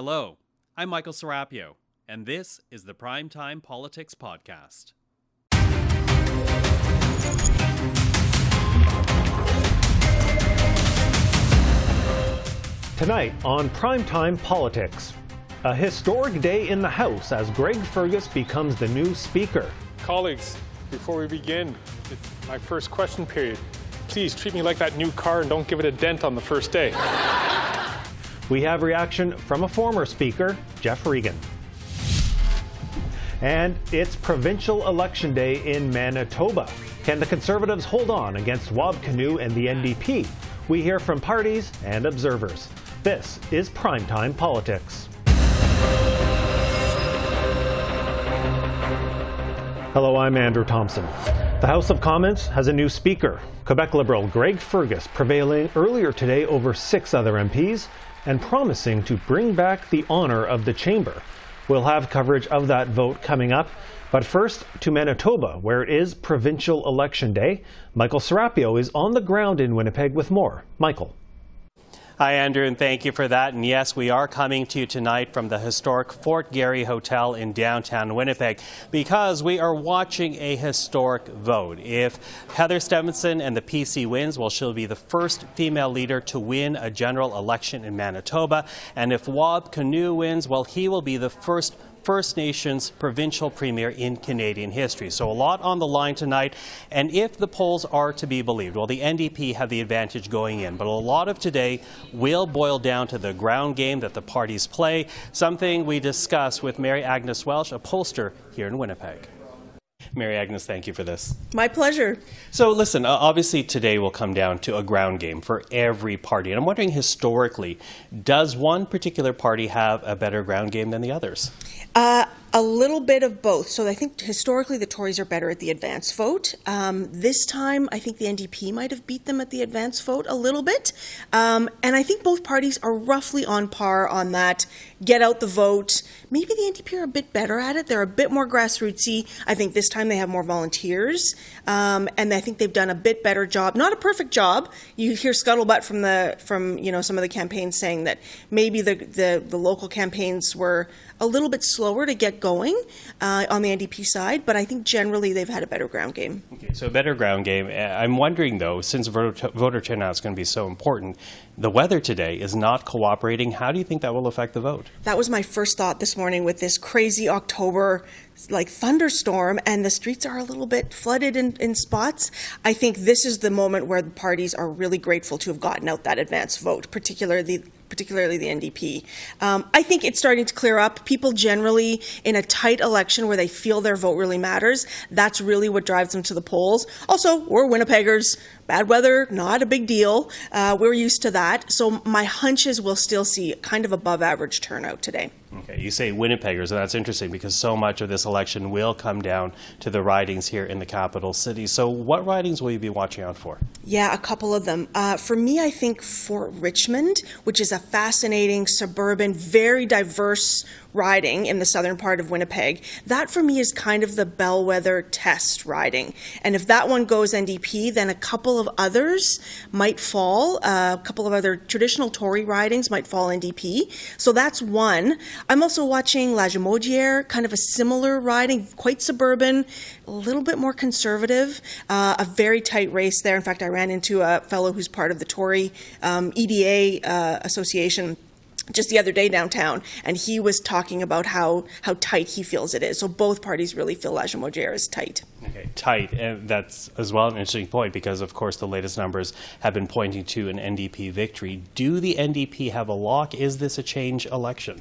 Hello, I'm Michael Serapio, and this is the Primetime Politics Podcast. Tonight on Primetime Politics, a historic day in the House as Greg Fergus becomes the new Speaker. Colleagues, before we begin, my first question period. Please treat me like that new car and don't give it a dent on the first day. We have reaction from a former Speaker, Geoff Regan. And it's provincial election day in Manitoba. Can the Conservatives hold on against Wab Kinew and the NDP? We hear from parties and observers. This is Primetime Politics. Hello, I'm Andrew Thompson. The House of Commons has a new Speaker, Quebec Liberal Greg Fergus, prevailing earlier today over six other MPs and promising to bring back the honour of the chamber. We'll have coverage of that vote coming up. But first to Manitoba, where it is provincial election day. Michael Serapio is on the ground in Winnipeg with more. Michael. Hi, Andrew, and thank you for that. And yes, we are coming to you tonight from the historic Fort Garry Hotel in downtown Winnipeg because we are watching a historic vote. If Heather Stefanson and the PC wins, well, she'll be the first female leader to win a general election in Manitoba. And if Wab Kinew wins, well, he will be the first First Nations provincial premier in Canadian history. So a lot on the line tonight. And if the polls are to be believed, well, the NDP have the advantage going in. But a lot of today will boil down to the ground game that the parties play, something we discuss with Mary Agnes Welch, a pollster here in Winnipeg. Mary Agnes, thank you for this. My pleasure. So, listen, obviously today will come down to a ground game for every party. And I'm wondering historically, does one particular party have a better ground game than the others? Uh, a little bit of both. So I think historically the Tories are better at the advance vote. Um, this time, I think the NDP might have beat them at the advance vote a little bit. Um, and I think both parties are roughly on par on that. Get out the vote. Maybe the NDP are a bit better at it. They're a bit more grassrootsy. I think this time they have more volunteers, um, and I think they've done a bit better job. Not a perfect job. You hear scuttlebutt from the from you know some of the campaigns saying that maybe the the, the local campaigns were a little bit slower to get going uh, on the NDP side, but I think generally they've had a better ground game. Okay, so a better ground game. Uh, I'm wondering though, since voter, voter turnout is going to be so important, the weather today is not cooperating. How do you think that will affect the vote? That was my first thought this morning with this crazy October like thunderstorm and the streets are a little bit flooded in, in spots. I think this is the moment where the parties are really grateful to have gotten out that advance vote, particularly particularly the NDP. Um, I think it's starting to clear up. People generally, in a tight election where they feel their vote really matters, that's really what drives them to the polls. Also, we're Winnipeggers. Bad weather, not a big deal. Uh, we're used to that. So my hunch is we'll still see kind of above average turnout today. Okay, you say Winnipeggers, and that's interesting because so much of this election will come down to the ridings here in the capital city. So, what ridings will you be watching out for? Yeah, a couple of them. Uh, for me, I think Fort Richmond, which is a fascinating, suburban, very diverse riding in the southern part of Winnipeg, that for me is kind of the bellwether test riding. And if that one goes NDP, then a couple of others might fall. Uh, a couple of other traditional Tory ridings might fall NDP. So that's one. I'm also watching Lagimodiere, kind of a similar riding, quite suburban, a little bit more conservative, uh, a very tight race there. In fact, I ran into a fellow who's part of the Tory um, EDA uh, Association just the other day downtown, and he was talking about how, how tight he feels it is. So both parties really feel La Lagimodiere is tight. Okay, tight. And that's as well an interesting point because, of course, the latest numbers have been pointing to an NDP victory. Do the NDP have a lock? Is this a change election?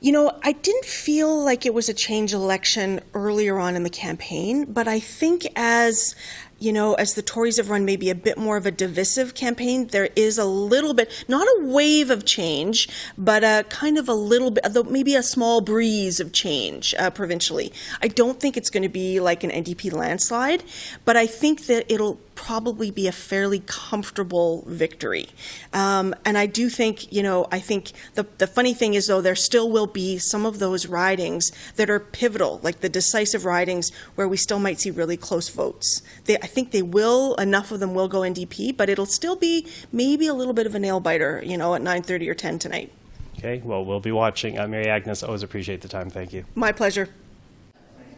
You know, I didn't feel like it was a change election earlier on in the campaign, but I think as you know, as the Tories have run maybe a bit more of a divisive campaign, there is a little bit, not a wave of change, but a kind of a little bit, maybe a small breeze of change uh, provincially. I don't think it's going to be like an NDP landslide, but I think that it'll probably be a fairly comfortable victory. Um, and I do think, you know, I think the, the funny thing is, though, there still will be some of those ridings that are pivotal, like the decisive ridings where we still might see really close votes. They, think they will, enough of them will go NDP, but it'll still be maybe a little bit of a nail biter, you know, at 9.30 or 10 tonight. Okay, well, we'll be watching. Uh, Mary Agnes, always appreciate the time. Thank you. My pleasure.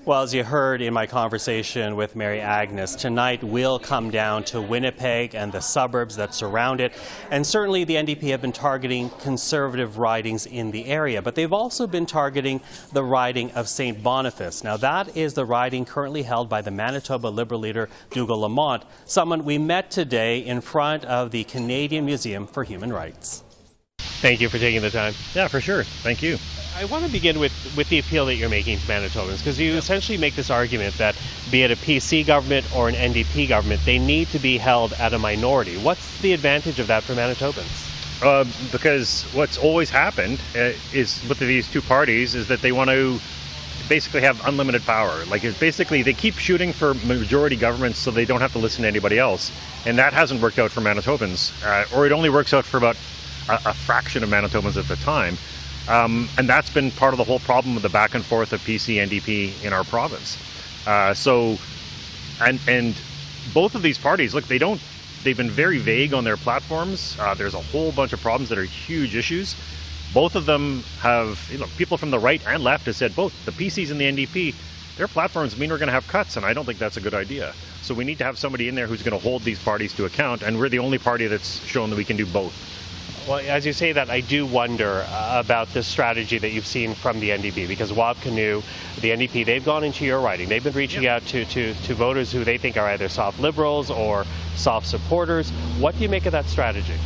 Well, as you heard in my conversation with Mary Agnes, tonight will come down to Winnipeg and the suburbs that surround it. And certainly the NDP have been targeting conservative ridings in the area, but they've also been targeting the riding of St. Boniface. Now, that is the riding currently held by the Manitoba Liberal leader Dougald Lamont, someone we met today in front of the Canadian Museum for Human Rights. Thank you for taking the time. Yeah, for sure. Thank you. I want to begin with, with the appeal that you're making to Manitobans because you essentially make this argument that be it a PC government or an NDP government, they need to be held at a minority. What's the advantage of that for Manitobans? Uh, because what's always happened uh, is with these two parties is that they want to basically have unlimited power. Like it's basically they keep shooting for majority governments so they don't have to listen to anybody else, and that hasn't worked out for Manitobans, uh, or it only works out for about a, a fraction of Manitobans at the time. Um, and that's been part of the whole problem with the back and forth of PC and NDP in our province. Uh, so, and and both of these parties, look, they don't. They've been very vague on their platforms. Uh, there's a whole bunch of problems that are huge issues. Both of them have, you know, people from the right and left have said both the PCs and the NDP, their platforms mean we're going to have cuts, and I don't think that's a good idea. So we need to have somebody in there who's going to hold these parties to account, and we're the only party that's shown that we can do both. Well, as you say that, I do wonder uh, about this strategy that you've seen from the NDP because Wab Kinew, the NDP, they've gone into your writing. They've been reaching out to, to, to voters who they think are either soft liberals or soft supporters. What do you make of that strategy?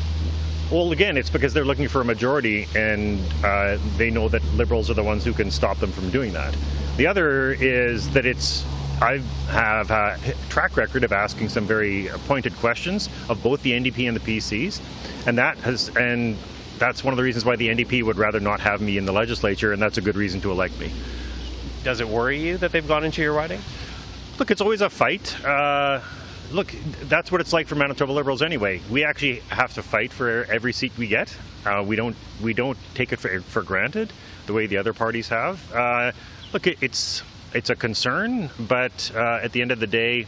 Well, again, it's because they're looking for a majority and uh, they know that liberals are the ones who can stop them from doing that. The other is that it's I have a track record of asking some very pointed questions of both the NDP and the PCs, and that has and that's one of the reasons why the NDP would rather not have me in the legislature, and that's a good reason to elect me. Does it worry you that they've gone into your riding? Look, it's always a fight. Uh, look, that's what it's like for Manitoba Liberals anyway. We actually have to fight for every seat we get. Uh, we don't we don't take it for, for granted the way the other parties have. Uh, look, it, it's it's a concern, but uh, at the end of the day,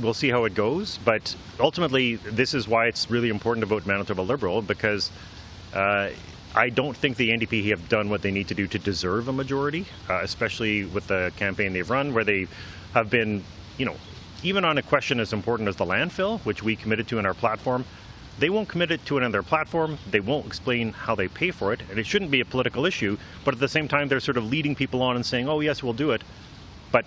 we'll see how it goes. But ultimately, this is why it's really important to vote Manitoba Liberal because uh, I don't think the NDP have done what they need to do to deserve a majority, uh, especially with the campaign they've run, where they have been, you know, even on a question as important as the landfill, which we committed to in our platform, they won't commit it to another platform. They won't explain how they pay for it. And it shouldn't be a political issue. But at the same time, they're sort of leading people on and saying, oh, yes, we'll do it. But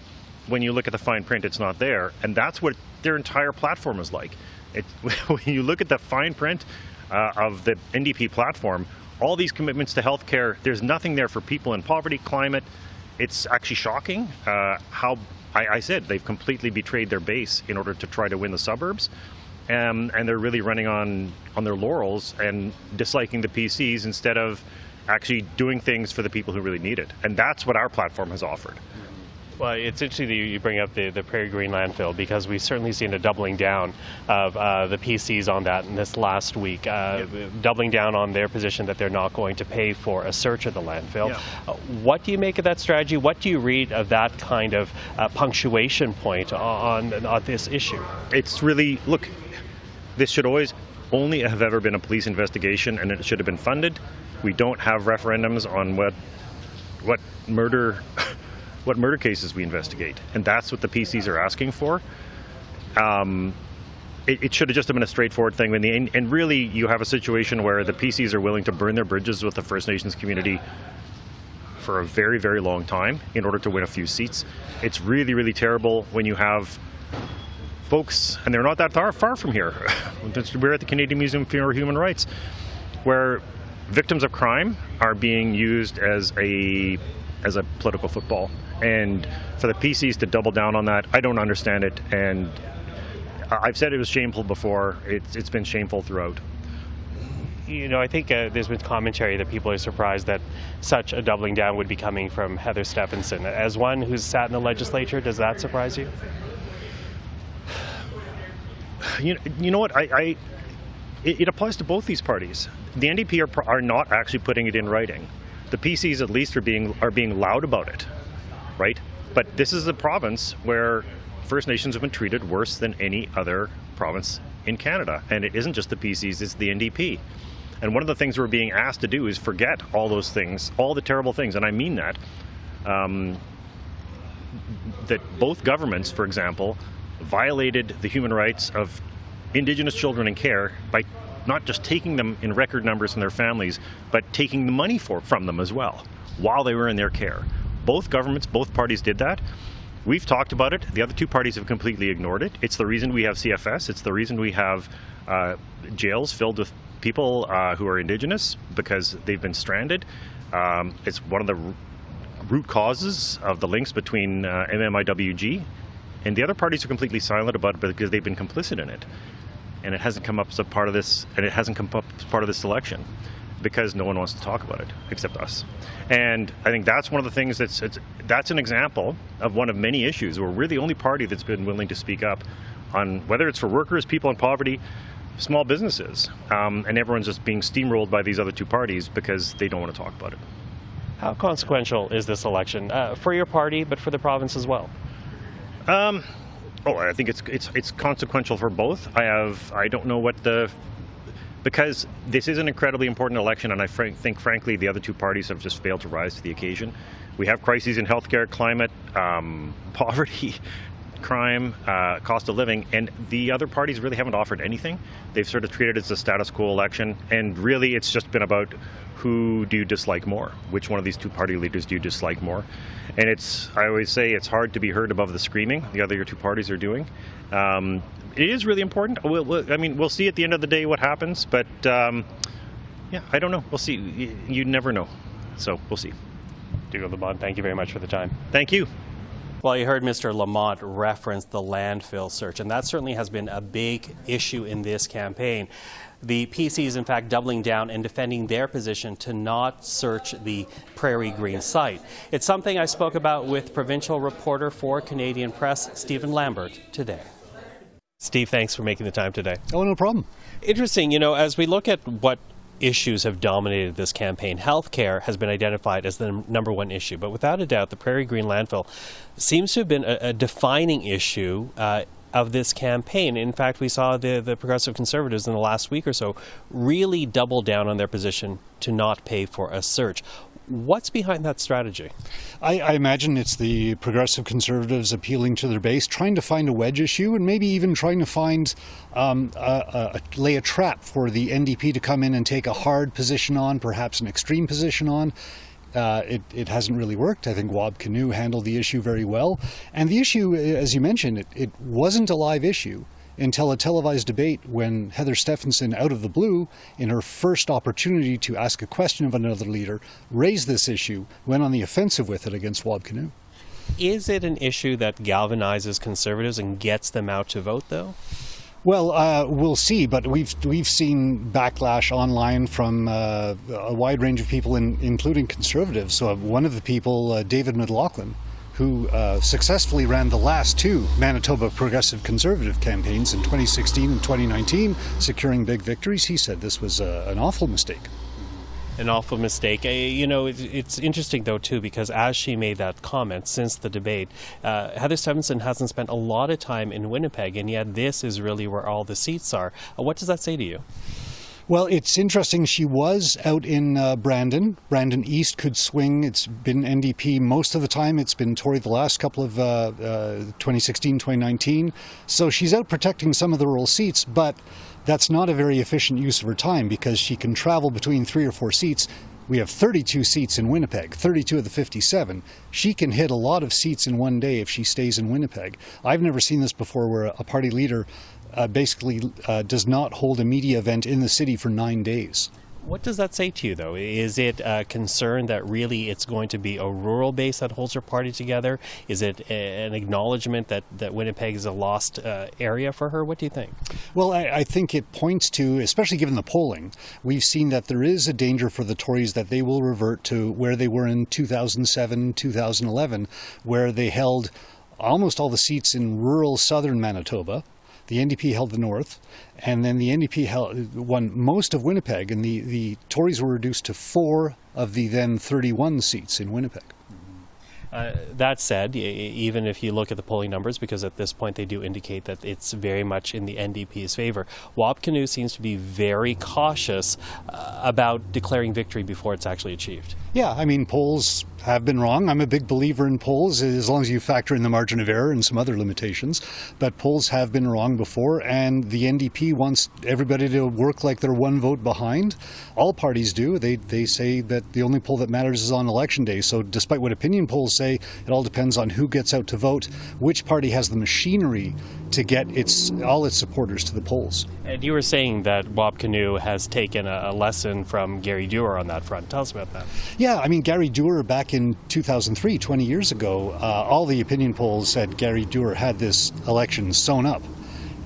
when you look at the fine print, it's not there. And that's what their entire platform is like. It, when you look at the fine print uh, of the NDP platform, all these commitments to health care, there's nothing there for people in poverty, climate. It's actually shocking uh, how I, I said they've completely betrayed their base in order to try to win the suburbs um, and they're really running on on their laurels and disliking the PCs instead of actually doing things for the people who really need it. And that's what our platform has offered. Well, it's interesting that you bring up the, the Prairie Green landfill because we've certainly seen a doubling down of uh, the PCs on that in this last week, uh, doubling down on their position that they're not going to pay for a search of the landfill. Uh, what do you make of that strategy? What do you read of that kind of uh, punctuation point on, on this issue? It's really, look, this should always only have ever been a police investigation and it should have been funded. We don't have referendums on what what murder what murder cases we investigate. And that's what the PCs are asking for. Um, it, it, should have just been a straightforward thing. The, and really, you have a situation where the PCs are willing to burn their bridges with the First Nations community for a very, very long time in order to win a few seats. It's really, really terrible when you have folks, and they're not that far, far from here. We're at the Canadian Museum for Human Rights, where victims of crime are being used as a as a political football. And for the PCs to double down on that, I don't understand it. And I've said it was shameful before. It's, it's been shameful throughout. You know, I think uh, there's been commentary that people are surprised that such a doubling down would be coming from Heather Stefanson. As one who's sat in the legislature, does that surprise you? You, you know what? I, I it, it, applies to both these parties. The NDP are, are not actually putting it in writing. The PCs at least are being are being loud about it, right? But this is a province where First Nations have been treated worse than any other province in Canada, and it isn't just the PCs; it's the NDP. And one of the things we're being asked to do is forget all those things, all the terrible things, and I mean that. Um, that both governments, for example, violated the human rights of Indigenous children in care by not just taking them in record numbers from their families, but taking the money for, from them as well while they were in their care. Both governments, both parties did that. We've talked about it. The other two parties have completely ignored it. It's the reason we have CFS. It's the reason we have uh, jails filled with people uh, who are Indigenous because they've been stranded. Um, it's one of the root causes of the links between uh, MMIWG and the other parties are completely silent about it because they've been complicit in it and it hasn't come up as a part of this, and it hasn't come up as part of this election because no one wants to talk about it except us. And I think that's one of the things that's that's an example of one of many issues where we're the only party that's been willing to speak up on whether it's for workers, people in poverty, small businesses, um, and everyone's just being steamrolled by these other two parties because they don't want to talk about it. How consequential is this election uh, for your party, but for the province as well? Um, Oh, I think it's it's it's consequential for both. I have I don't know what the because this is an incredibly important election, and I fr- think, frankly, the other two parties have just failed to rise to the occasion. We have crises in healthcare, climate, um, poverty, crime, uh, cost of living, and the other parties really haven't offered anything. They've sort of treated it as a status quo election, and really it's just been about who do you dislike more? Which one of these two party leaders do you dislike more? And it's, I always say, it's hard to be heard above the screaming the other two parties are doing. Um, it is really important. We'll, we'll, I mean, we'll see at the end of the day what happens, but um, yeah, I don't know. We'll see. You, you never know. So we'll see. Dougald Lamont, thank you very much for the time. Thank you. Well, you heard Mr. Lamont reference the landfill search, and that certainly has been a big issue in this campaign. The PC is, in fact, doubling down and defending their position to not search the Prairie Green site. It's something I spoke about with provincial reporter for Canadian Press, Stephen Lambert, today. Steve, thanks for making the time today. Oh, no problem. Interesting, you know, as we look at what issues have dominated this campaign. Healthcare has been identified as the number one issue, but without a doubt, the Prairie Green landfill seems to have been a, a defining issue. Uh, of this campaign. In fact, we saw the, the Progressive Conservatives in the last week or so really double down on their position to not pay for a search. What's behind that strategy? I, I, imagine it's the progressive conservatives appealing to their base, trying to find a wedge issue, and maybe even trying to find um, a, a, lay a trap for the NDP to come in and take a hard position on, perhaps an extreme position on. Uh, it, it, hasn't really worked. I think Wab Kinew handled the issue very well. And the issue, as you mentioned, it, it wasn't a live issue until a televised debate when Heather Stefanson, out of the blue, in her first opportunity to ask a question of another leader, raised this issue, went on the offensive with it against Wab Kinew. Is it an issue that galvanizes conservatives and gets them out to vote, though? Well, uh, we'll see, but we've we've seen backlash online from uh, a wide range of people, in, including conservatives. So one of the people, uh, David McLaughlin, who uh, successfully ran the last two Manitoba Progressive Conservative campaigns in 2016 and 2019, securing big victories. He said this was uh, an awful mistake. An awful mistake. You know, it, it's interesting though too because as she made that comment since the debate, uh, Heather Stefanson hasn't spent a lot of time in Winnipeg, and yet this is really where all the seats are. Uh, what does that say to you? Well, it's interesting. She was out in uh, Brandon. Brandon East could swing. It's been NDP most of the time. It's been Tory the last couple of uh, uh, 2016, 2019. So she's out protecting some of the rural seats, but that's not a very efficient use of her time because she can travel between three or four seats. We have 32 seats in Winnipeg, 32 of the 57. She can hit a lot of seats in one day if she stays in Winnipeg. I've never seen this before where a party leader uh, basically uh, does not hold a media event in the city for nine days. What does that say to you, though? Is it a concern that really it's going to be a rural base that holds your party together? Is it an acknowledgement that, that Winnipeg is a lost uh, area for her? What do you think? Well, I, I, think it points to, especially given the polling, we've seen that there is a danger for the Tories that they will revert to where they were in 2007, 2011, where they held almost all the seats in rural southern Manitoba the NDP held the north, and then the NDP held, won most of Winnipeg, and the, the Tories were reduced to four of the then 31 seats in Winnipeg. Uh, that said, even if you look at the polling numbers, because at this point they do indicate that it's very much in the NDP's favor, Wab Kinew seems to be very cautious uh, about declaring victory before it's actually achieved. Yeah, I mean, polls have been wrong. I'm a big believer in polls as long as you factor in the margin of error and some other limitations. But polls have been wrong before, and the NDP wants everybody to work like they're one vote behind. All parties do. They, they say that the only poll that matters is on election day. So, despite what opinion polls say, it all depends on who gets out to vote, which party has the machinery to get its all its supporters to the polls. And you were saying that Wab Kinew has taken a, a lesson from Gary Doer on that front. Tell us about that. Yeah, I mean, Gary Doer back in 2003, 20 years ago, uh, all the opinion polls said Gary Doer had this election sewn up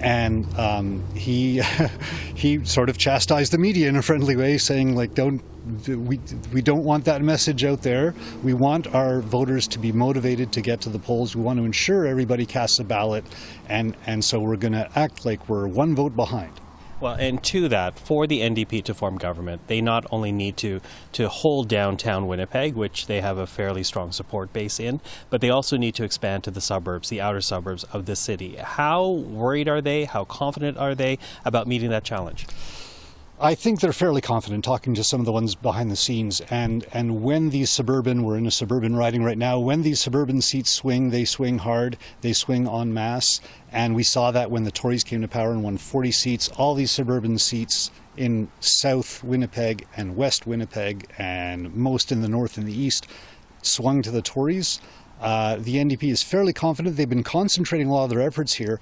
and um, he he sort of chastised the media in a friendly way, saying like, "Don't we we don't want that message out there. We want our voters to be motivated to get to the polls. We want to ensure everybody casts a ballot, and and so we're going to act like we're one vote behind." Well, and to that, for the NDP to form government, they not only need to, to hold downtown Winnipeg, which they have a fairly strong support base in, but they also need to expand to the suburbs, the outer suburbs of the city. How worried are they? How confident are they about meeting that challenge? I think they're fairly confident talking to some of the ones behind the scenes. And, and when these suburban, we're in a suburban riding right now, when these suburban seats swing, they swing hard, they swing en masse. And we saw that when the Tories came to power and won 40 seats. All these suburban seats in South Winnipeg and West Winnipeg, and most in the North and the East, swung to the Tories. Uh, the NDP is fairly confident. They've been concentrating a lot of their efforts here.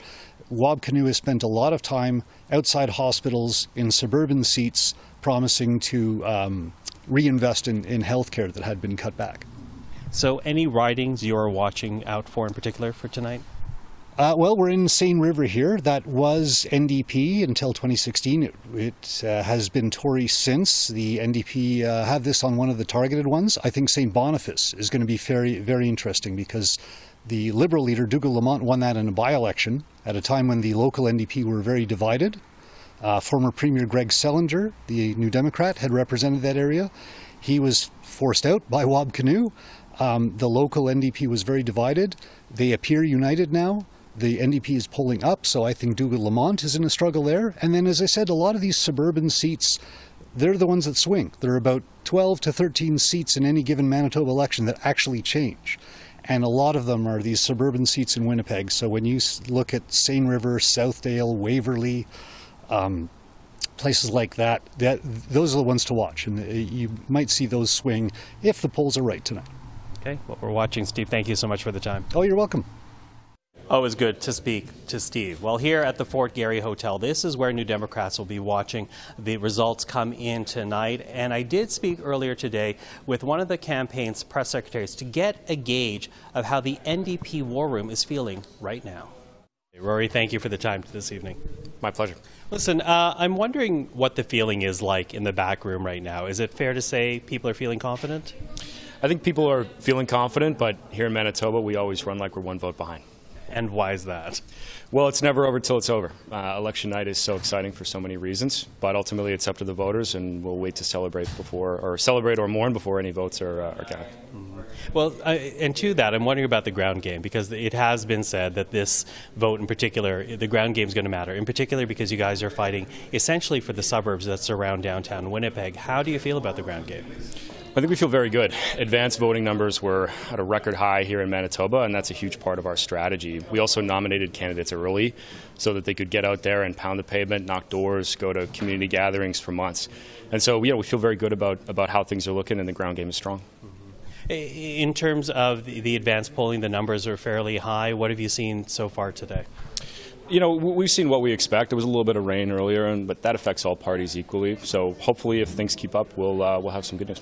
Wab Kinew has spent a lot of time outside hospitals in suburban seats promising to um, reinvest in, in healthcare that had been cut back. So, any ridings you're watching out for in particular for tonight? Uh, well, we're in Seine River here. That was NDP until 2016. It, it uh, has been Tory since. The NDP uh, have this on one of the targeted ones. I think St. Boniface is going to be very, very interesting because the Liberal leader, Dougald Lamont, won that in a by election at a time when the local NDP were very divided. Uh, former Premier Greg Selinger, the New Democrat, had represented that area. He was forced out by Wab Kinew. Um, the local NDP was very divided. They appear united now. The NDP is pulling up, so I think Dougald Lamont is in a struggle there. And then, as I said, a lot of these suburban seats, they're the ones that swing. There are about 12 to 13 seats in any given Manitoba election that actually change and a lot of them are these suburban seats in Winnipeg. So when you look at Seine River, Southdale, Waverley, um, places like that, that, those are the ones to watch, and uh, you might see those swing if the polls are right tonight. Okay, well, we're watching, Steve. Thank you so much for the time. Oh, you're welcome. Always good to speak to Steve. Well, here at the Fort Garry Hotel, this is where New Democrats will be watching the results come in tonight. And I did speak earlier today with one of the campaign's press secretaries to get a gauge of how the NDP war room is feeling right now. Rory, thank you for the time this evening. My pleasure. Listen, uh, I'm wondering what the feeling is like in the back room right now. Is it fair to say people are feeling confident? I think people are feeling confident, but here in Manitoba, we always run like we're one vote behind. And why is that? Well, it's never over till it's over. Uh, election night is so exciting for so many reasons, but ultimately it's up to the voters, and we'll wait to celebrate before, or celebrate or mourn before any votes are, uh, are counted. Mm-hmm. Well, I, and to that, I'm wondering about the ground game because it has been said that this vote in particular, the ground game is going to matter. In particular, because you guys are fighting essentially for the suburbs that surround downtown Winnipeg. How do you feel about the ground game? I think we feel very good. Advanced voting numbers were at a record high here in Manitoba, and that's a huge part of our strategy. We also nominated candidates early so that they could get out there and pound the pavement, knock doors, go to community gatherings for months. And so, yeah, we feel very good about, about how things are looking, and the ground game is strong. In terms of the advanced polling, the numbers are fairly high. What have you seen so far today? You know, we've seen what we expect. There was a little bit of rain earlier, but that affects all parties equally. So hopefully, if things keep up, we'll, uh, we'll have some good news.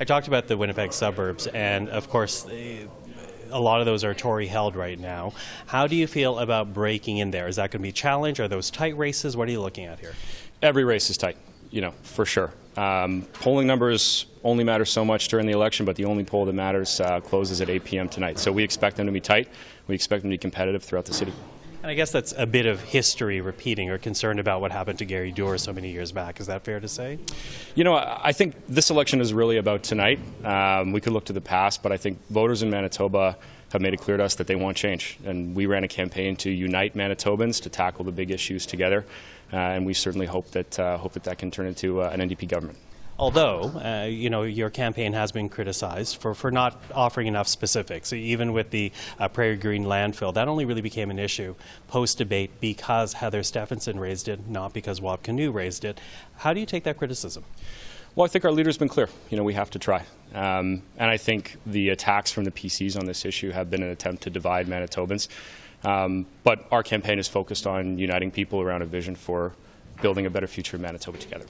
I talked about the Winnipeg suburbs, and of course, a lot of those are Tory held right now. How do you feel about breaking in there? Is that going to be a challenge? Are those tight races? What are you looking at here? Every race is tight, you know, for sure. Um, polling numbers only matter so much during the election, but the only poll that matters uh, closes at 8 p.m. tonight. So we expect them to be tight. We expect them to be competitive throughout the city. And I guess that's a bit of history repeating or concerned about what happened to Gary Doer so many years back. Is that fair to say? You know, I think this election is really about tonight. Um, we could look to the past, but I think voters in Manitoba have made it clear to us that they want change. And we ran a campaign to unite Manitobans to tackle the big issues together. Uh, and we certainly hope that, uh, hope that that can turn into uh, an NDP government. Although, uh, you know, your campaign has been criticized for, for not offering enough specifics. Even with the uh, Prairie Green landfill, that only really became an issue post-debate because Heather Stefanson raised it, not because Wab raised it. How do you take that criticism? Well, I think our leader's been clear. You know, we have to try. Um, and I think the attacks from the PCs on this issue have been an attempt to divide Manitobans. Um, but our campaign is focused on uniting people around a vision for building a better future in Manitoba together.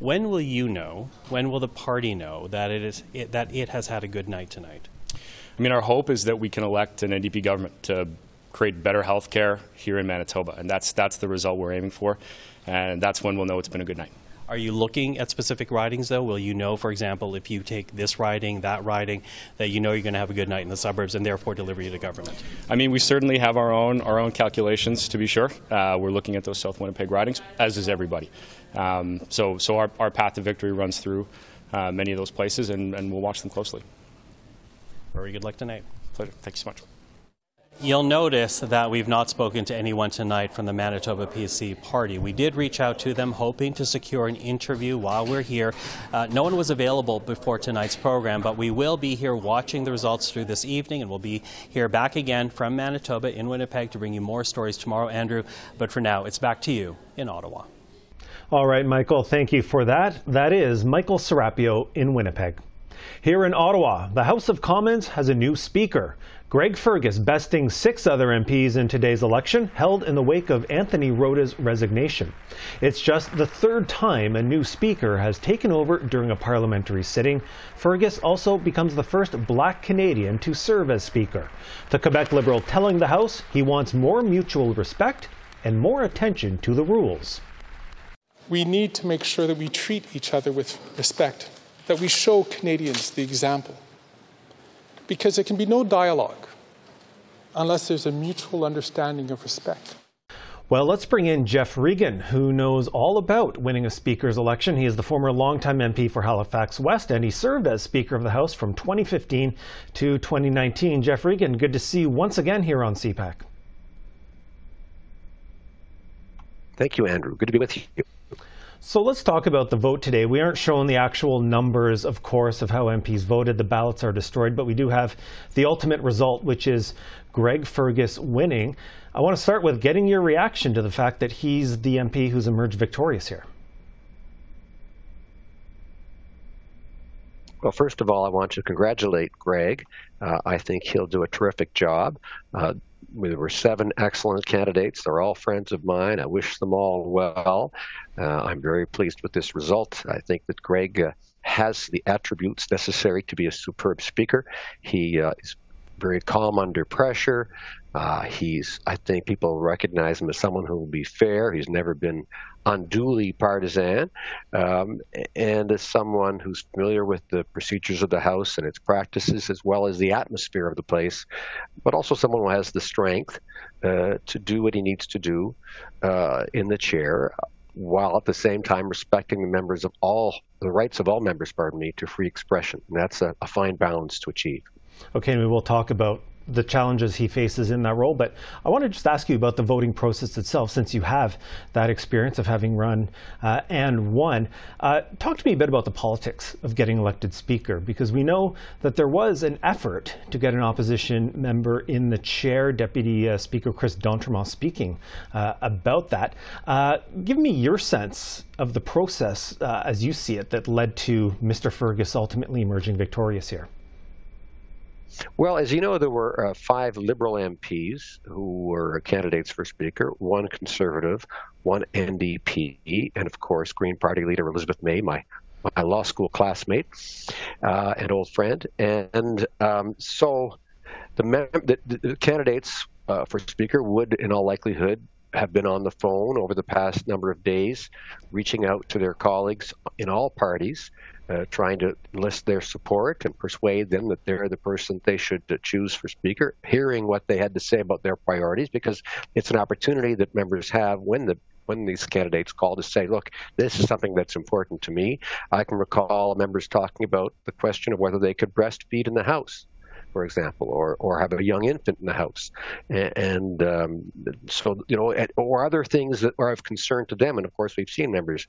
When will you know, when will the party know that it, is, it, that it has had a good night tonight? I mean, our hope is that we can elect an NDP government to create better health care here in Manitoba, and that's, that's the result we're aiming for, and that's when we'll know it's been a good night. Are you looking at specific ridings, though? Will you know, for example, if you take this riding, that riding, that you know you're going to have a good night in the suburbs and therefore deliver you to government? I mean, we certainly have our own our own calculations to be sure. Uh, we're looking at those South Winnipeg ridings, as is everybody. Um, so, so our, our path to victory runs through uh, many of those places, and, and we'll watch them closely. Very good luck tonight. Pleasure. Thank you so much. You'll notice that we've not spoken to anyone tonight from the Manitoba PC party. We did reach out to them hoping to secure an interview while we're here. Uh, no one was available before tonight's program, but we will be here watching the results through this evening, and we'll be here back again from Manitoba in Winnipeg to bring you more stories tomorrow, Andrew. But for now, it's back to you in Ottawa. All right, Michael, thank you for that. That is Michael Serapio in Winnipeg. Here in Ottawa, the House of Commons has a new speaker. Greg Fergus besting six other MPs in today's election, held in the wake of Anthony Rota's resignation. It's just the third time a new speaker has taken over during a parliamentary sitting. Fergus also becomes the first black Canadian to serve as speaker. The Quebec Liberal telling the House he wants more mutual respect and more attention to the rules. We need to make sure that we treat each other with respect, that we show Canadians the example because there can be no dialogue unless there's a mutual understanding of respect. Well, let's bring in Geoff Regan, who knows all about winning a Speaker's election. He is the former longtime MP for Halifax West, and he served as Speaker of the House from 2015 to 2019. Geoff Regan, good to see you once again here on CPAC. Thank you, Andrew. Good to be with you. So let's talk about the vote today. We aren't showing the actual numbers, of course, of how MPs voted. The ballots are destroyed, but we do have the ultimate result, which is Greg Fergus winning. I want to start with getting your reaction to the fact that he's the MP who's emerged victorious here. Well, first of all, I want to congratulate Greg. Uh, I think he'll do a terrific job. Uh, there were seven excellent candidates. They're all friends of mine. I wish them all well. Uh, I'm very pleased with this result. I think that Greg uh, has the attributes necessary to be a superb speaker. He uh, is very calm under pressure. Uh, he's, I think people recognize him as someone who will be fair. He's never been unduly partisan, um, and as someone who's familiar with the procedures of the House and its practices, as well as the atmosphere of the place, but also someone who has the strength uh, to do what he needs to do uh, in the chair while at the same time respecting the members of all the rights of all members, pardon me, to free expression. And that's a, a fine balance to achieve. Okay, and we will talk about the challenges he faces in that role. But I want to just ask you about the voting process itself, since you have that experience of having run uh, and won. Uh, talk to me a bit about the politics of getting elected Speaker, because we know that there was an effort to get an opposition member in the chair, Deputy uh, Speaker Chris d'Entremont speaking uh, about that. Uh, give me your sense of the process uh, as you see it that led to Mr. Fergus ultimately emerging victorious here. Well, as you know, there were uh, five Liberal MPs who were candidates for Speaker, one Conservative, one NDP, and of course, Green Party leader Elizabeth May, my my law school classmate uh, and old friend. And um, so the, the, the candidates uh, for Speaker would, in all likelihood, have been on the phone over the past number of days, reaching out to their colleagues in all parties uh, trying to enlist their support and persuade them that they're the person they should uh, choose for speaker, hearing what they had to say about their priorities, because it's an opportunity that members have when the when these candidates call to say, look, this is something that's important to me. I can recall members talking about the question of whether they could breastfeed in the House for example, or, or have a young infant in the house. And, and um, so, you know, or other things that are of concern to them. And of course, we've seen members,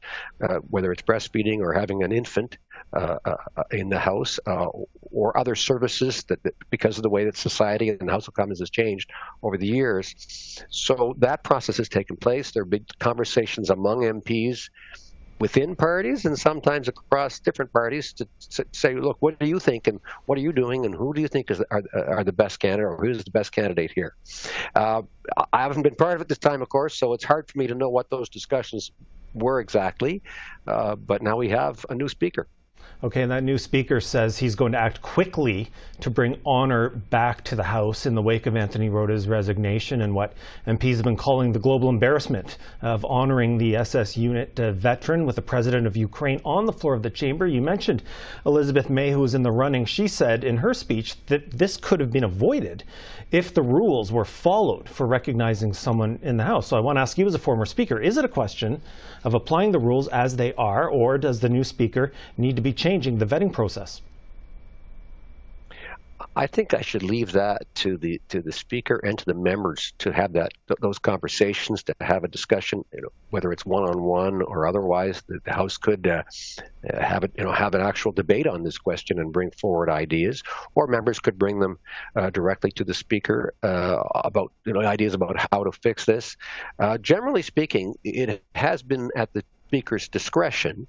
uh, whether it's breastfeeding or having an infant uh, uh, in the house, uh, or other services that, that, because of the way that society and the House of Commons has changed over the years. So that process has taken place. There are big conversations among MPs within parties and sometimes across different parties to, say, look, what do you think and what are you doing and who do you think is are, are the best candidate or who's the best candidate here? Uh, I haven't been part of it this time, of course, so it's hard for me to know what those discussions were exactly. Uh, but now we have a new speaker. Okay, and that new speaker says he's going to act quickly to bring honor back to the House in the wake of Anthony Rota's resignation and what MPs have been calling the global embarrassment of honoring the SS unit uh, veteran with the president of Ukraine on the floor of the chamber. You mentioned Elizabeth May, who was in the running. She said in her speech that this could have been avoided if the rules were followed for recognizing someone in the House. So I want to ask you, as a former speaker, is it a question of applying the rules as they are, or does the new speaker need to be changing the vetting process? I think I should leave that to the to the speaker and to the members to have that those conversations to have a discussion, you know, whether it's one on one or otherwise. The, the House could uh, have it, you know, have an actual debate on this question and bring forward ideas, or members could bring them uh, directly to the speaker uh, about you know ideas about how to fix this. Uh, generally speaking, it has been at the Speaker's discretion,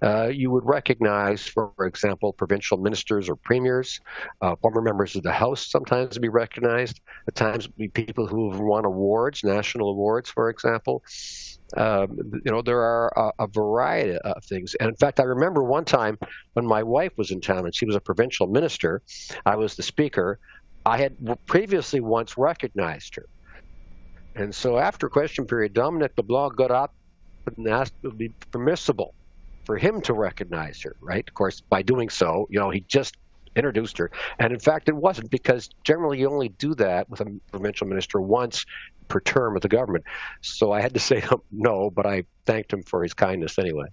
uh, you would recognize, for example, provincial ministers or premiers, uh, former members of the House sometimes be recognized. At times, be people who have won awards, national awards, for example. Um, you know, there are a, a, variety of things. And in fact, I remember one time when my wife was in town and she was a provincial minister, I was the speaker. I had previously once recognized her. And so after question period, Dominic LeBlanc got up and asked would be permissible for him to recognize her, right? Of course, by doing so, you know, he just introduced her. And in fact, it wasn't because generally you only do that with a provincial minister once per term of the government. So I had to say no, but I thanked him for his kindness anyway.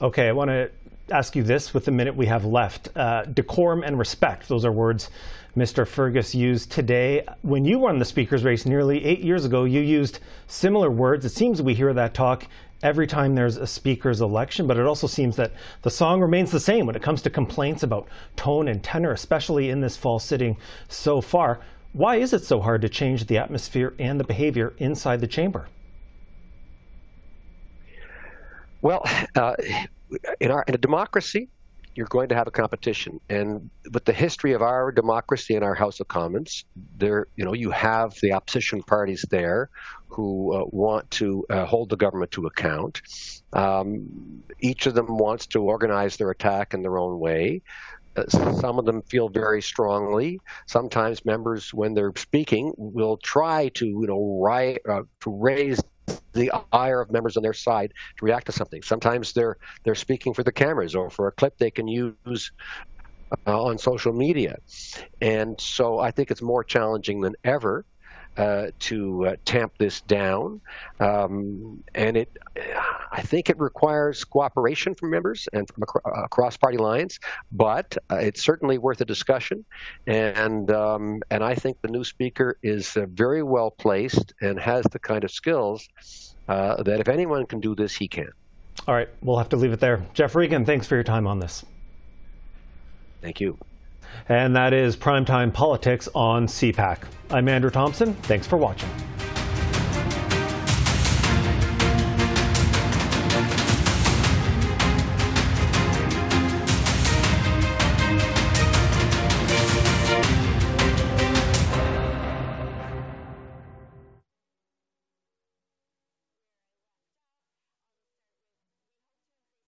Okay, I want to ask you this with the minute we have left. Uh, decorum and respect, those are words Mr. Fergus used today. When you won the speaker's race nearly eight years ago, you used similar words. It seems we hear that talk every time there's a speaker's election, but it also seems that the song remains the same when it comes to complaints about tone and tenor, especially in this fall sitting so far. Why is it so hard to change the atmosphere and the behavior inside the chamber? Well, uh, in, our, in a democracy, you're going to have a competition. And with the history of our democracy in our House of Commons, there, you know, you have the opposition parties there who uh, want to uh, hold the government to account. Um, each of them wants to organize their attack in their own way. Uh, some of them feel very strongly. Sometimes members, when they're speaking, will try to, you know, riot, uh, to raise the ire of members on their side to react to something. Sometimes they're they're speaking for the cameras or for a clip they can use uh, on social media, and so I think it's more challenging than ever uh, to uh, tamp this down. Um, and it, I think it requires cooperation from members and from across party lines, but uh, it's certainly worth a discussion. And, um, and I think the new speaker is uh, very well placed and has the kind of skills uh, that if anyone can do this, he can. All right, we'll have to leave it there. Geoff Regan, thanks for your time on this. Thank you. And that is Primetime Politics on CPAC. I'm Andrew Thompson. Thanks for watching.